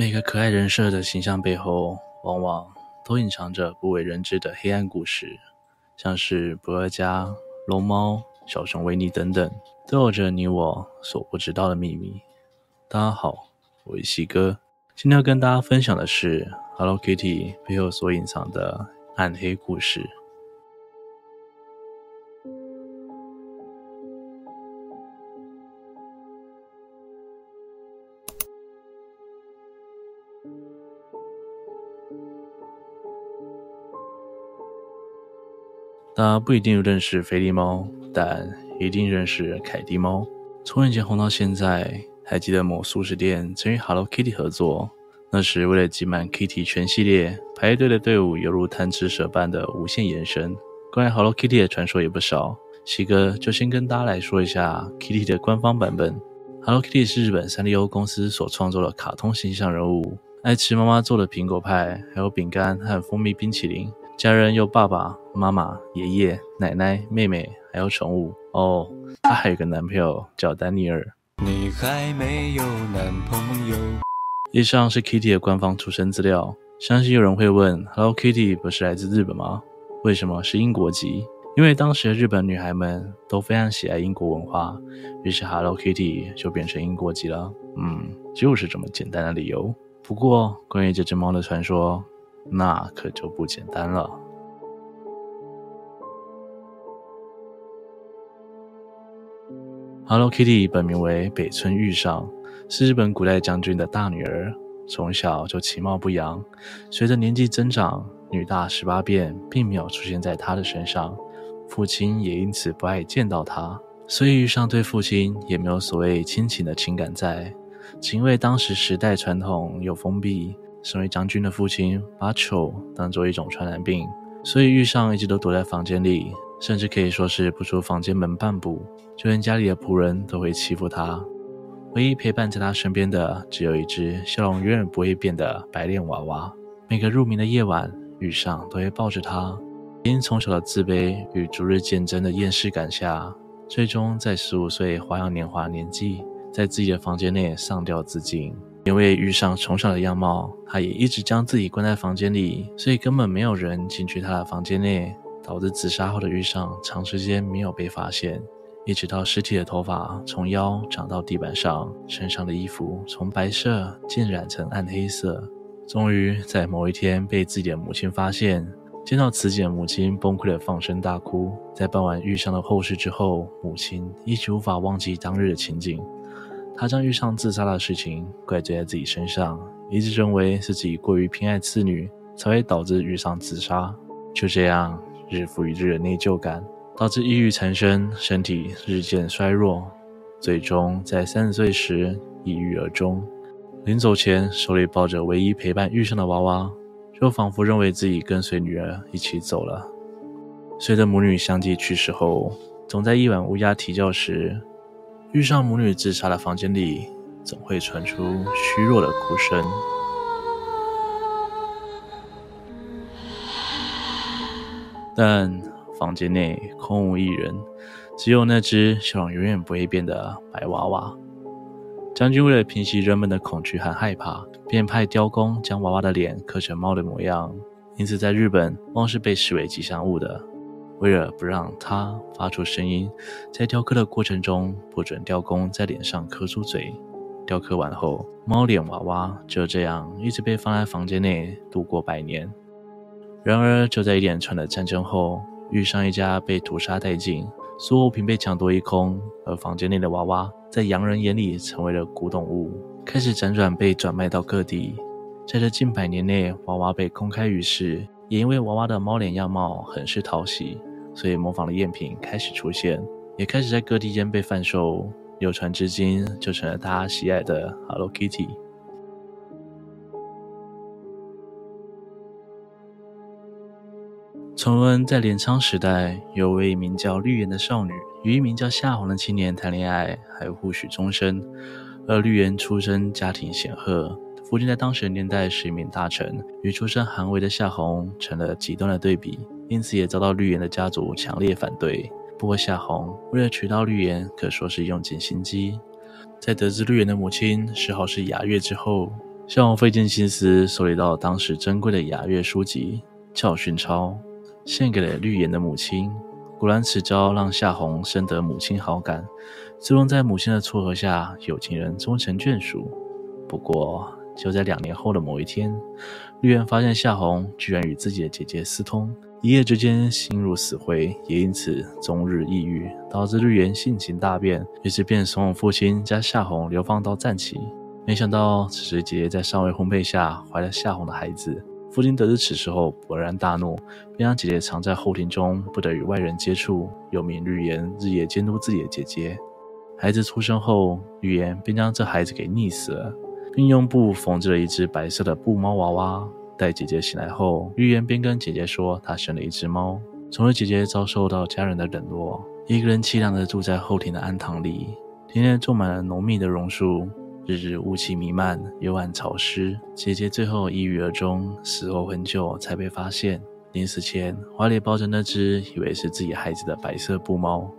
每个可爱人设的形象背后，往往都隐藏着不为人知的黑暗故事，像是不二家、龙猫、小熊维尼等等，都有着你我所不知道的秘密。大家好，我是西哥，今天要跟大家分享的是 Hello Kitty 背后所隐藏的暗黑故事。大家不一定认识菲利猫，但一定认识凯蒂猫。从以前红到现在，还记得某速食店曾与 Hello Kitty 合作。那时为了集满 Kitty 全系列，排队的队伍犹如贪吃蛇般的无限延伸。关于 Hello Kitty 的传说也不少，西哥就先跟大家来说一下 Kitty 的官方版本。Hello Kitty 是日本三丽鸥公司所创作的卡通形象人物，爱吃妈妈做的苹果派，还有饼干和蜂蜜冰淇淋。家人有爸爸妈妈、爷爷、奶奶、妹妹，还有宠物哦。她还有个男朋友叫丹尼尔。你还没有男朋友？以上是 Kitty 的官方出生资料。相信有人会问：Hello Kitty 不是来自日本吗？为什么是英国籍？因为当时的日本女孩们都非常喜爱英国文化，于是 Hello Kitty 就变成英国籍了。嗯，就是这么简单的理由。不过，关于这只猫的传说。那可就不简单了。Hello Kitty 本名为北村玉上，是日本古代将军的大女儿，从小就其貌不扬。随着年纪增长，女大十八变并没有出现在她的身上，父亲也因此不爱见到她，所以玉上对父亲也没有所谓亲情的情感在，只因为当时时代传统又封闭。身为将军的父亲把丑当作一种传染病，所以玉上一直都躲在房间里，甚至可以说是不出房间门半步。就连家里的仆人都会欺负他。唯一陪伴在他身边的，只有一只笑容永远不会变的白脸娃娃。每个入眠的夜晚，玉上都会抱着他。因从小的自卑与逐日渐增的厌世感下，最终在十五岁花样年华年纪，在自己的房间内上吊自尽。因为遇上从小的样貌，他也一直将自己关在房间里，所以根本没有人进去他的房间内，导致自杀后的遇上长时间没有被发现，一直到尸体的头发从腰长到地板上，身上的衣服从白色渐染成暗黑色，终于在某一天被自己的母亲发现，见到此景的母亲崩溃的放声大哭。在办完遇上的后事之后，母亲一直无法忘记当日的情景。他将遇上自杀的事情怪罪在自己身上，一直认为是自己过于偏爱次女，才会导致遇上自杀。就这样，日复一日的内疚感，导致抑郁缠身，身体日渐衰弱，最终在三十岁时抑郁而终。临走前，手里抱着唯一陪伴遇上的娃娃，就仿佛认为自己跟随女儿一起走了。随着母女相继去世后，总在夜晚乌鸦啼叫时，遇上母女自杀的房间里，总会传出虚弱的哭声。但房间内空无一人，只有那只笑容永远不会变的白娃娃。将军为了平息人们的恐惧和害怕，便派雕工将娃娃的脸刻成猫的模样。因此，在日本，猫是被视为吉祥物的。为了不让它发出声音，在雕刻的过程中，不准雕工在脸上刻出嘴。雕刻完后，猫脸娃娃就这样一直被放在房间内度过百年。然而，就在一连串的战争后，遇上一家被屠杀殆尽，所有物品被抢夺一空，而房间内的娃娃在洋人眼里成为了古董物，开始辗转被转卖到各地。在这近百年内，娃娃被公开于世，也因为娃娃的猫脸样貌很是讨喜。所以，模仿的赝品开始出现，也开始在各地间被贩售，流传至今，就成了大家喜爱的 Hello Kitty。传闻在镰仓时代，有位名叫绿妍的少女与一名叫夏红的青年谈恋爱，还互许终身。而绿妍出身家庭显赫，父亲在当时年代是一名大臣，与出身寒微的夏红成了极端的对比。因此也遭到绿妍的家族强烈反对。不过夏红为了娶到绿妍，可说是用尽心机。在得知绿妍的母亲谥号是雅月之后，夏红费尽心思收集到当时珍贵的雅乐书籍《教训抄》，献给了绿妍的母亲。果然，此招让夏红深得母亲好感，最终在母亲的撮合下，有情人终成眷属。不过，就在两年后的某一天，绿妍发现夏红居然与自己的姐姐私通，一夜之间心如死灰，也因此终日抑郁，导致绿妍性情大变，于是便怂恿父亲将夏红流放到赞岐。没想到，此时姐姐在尚未婚配下怀了夏红的孩子。父亲得知此事后，勃然大怒，便让姐姐藏在后庭中，不得与外人接触，又命绿妍日夜监督自己的姐姐。孩子出生后，绿妍便将这孩子给溺死了，并用布缝制了一只白色的布猫娃娃。待姐姐醒来后，预言便跟姐姐说，她生了一只猫。从而姐姐遭受到家人的冷落，一个人凄凉地住在后庭的庵堂里，庭院种满了浓密的榕树。日日雾气弥漫，幽暗潮湿。姐姐最后抑郁而终，死后很久才被发现。临死前，怀里抱着那只以为是自己孩子的白色布猫。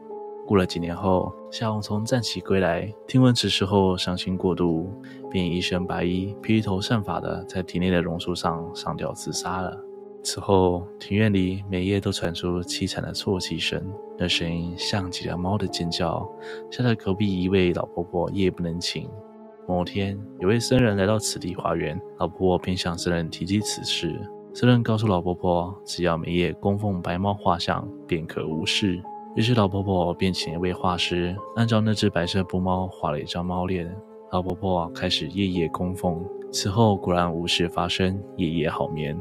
过了几年后，夏红从战旗归来，听闻此事后，伤心过度，便一身白衣，披头散发的在庭内的榕树上上吊自杀了。此后，庭院里每夜都传出凄惨的啜泣声，那声音像极了猫的尖叫，吓得隔壁一位老婆婆夜不能寝。某天，有位僧人来到此地花园，老婆婆便向僧人提及此事。僧人告诉老婆婆，只要每夜供奉白猫画像，便可无事。于是，老婆婆便请一位画师，按照那只白色布猫画了一张猫脸。老婆婆开始夜夜供奉，此后果然无事发生，夜夜好眠。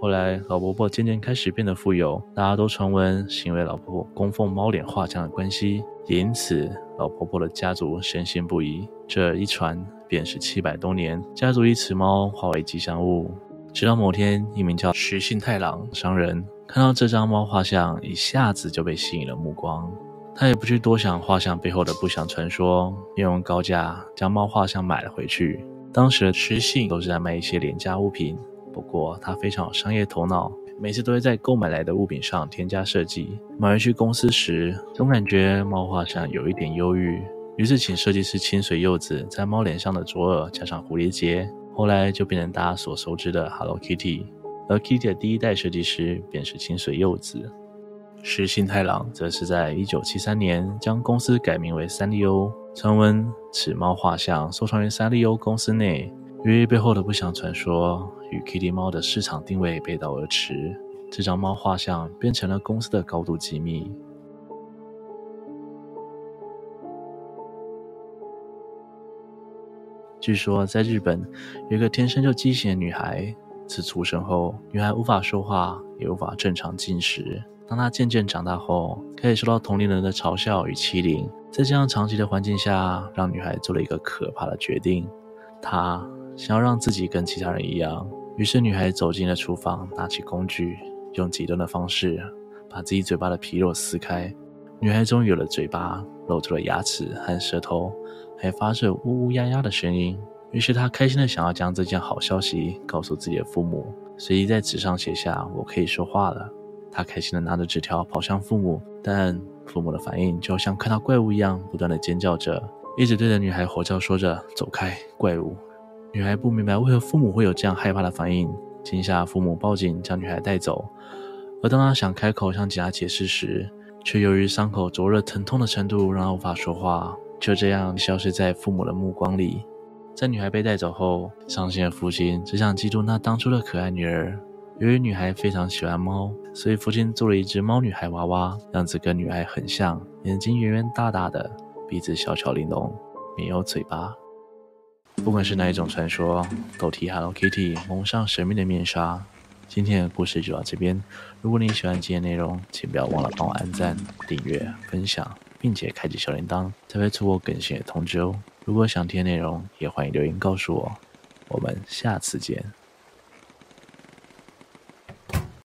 后来，老婆婆渐渐开始变得富有，大家都传闻是因为老婆婆供奉猫脸画像的关系，也因此老婆婆的家族深信不疑。这一传便是七百多年，家族以此猫化为吉祥物。直到某天，一名叫石信太郎商人看到这张猫画像，一下子就被吸引了目光。他也不去多想画像背后的不祥传说，便用高价将猫画像买了回去。当时的石信都是在卖一些廉价物品。不过他非常有商业头脑，每次都会在购买来的物品上添加设计。买回去公司时，总感觉猫画像有一点忧郁，于是请设计师清水柚子在猫脸上的左耳加上蝴蝶结，后来就变成大家所熟知的 Hello Kitty。而 Kitty 的第一代设计师便是清水柚子。石信太郎则是在一九七三年将公司改名为三丽鸥。传闻此猫画像收藏于三丽鸥公司内。由于背后的不祥传说与 Kitty 猫的市场定位背道而驰，这张猫画像变成了公司的高度机密。据说，在日本有一个天生就畸形的女孩，自出生后，女孩无法说话，也无法正常进食。当她渐渐长大后，开始受到同龄人的嘲笑与欺凌。在这样长期的环境下，让女孩做了一个可怕的决定，她。想要让自己跟其他人一样，于是女孩走进了厨房，拿起工具，用极端的方式把自己嘴巴的皮肉撕开。女孩终于有了嘴巴，露出了牙齿和舌头，还发着呜呜呀呀的声音。于是他开心的想要将这件好消息告诉自己的父母，随即在纸上写下“我可以说话了”。他开心的拿着纸条跑向父母，但父母的反应就像看到怪物一样，不断的尖叫着，一直对着女孩吼叫，说着“走开，怪物”。女孩不明白为何父母会有这样害怕的反应，惊吓父母报警将女孩带走。而当她想开口向警察解释时，却由于伤口灼热疼痛的程度让她无法说话，就这样消失在父母的目光里。在女孩被带走后，伤心的父亲只想记住那当初的可爱女儿。由于女孩非常喜欢猫，所以父亲做了一只猫女孩娃娃，样子跟女孩很像，眼睛圆圆大大的，鼻子小巧玲珑，没有嘴巴。不管是哪一种传说，都替 Hello Kitty 蒙上神秘的面纱。今天的故事就到这边。如果你喜欢今天内容，请不要忘了帮我按赞、订阅、分享，并且开启小铃铛，才会出我更新的通知哦。如果想听内容，也欢迎留言告诉我。我们下次见。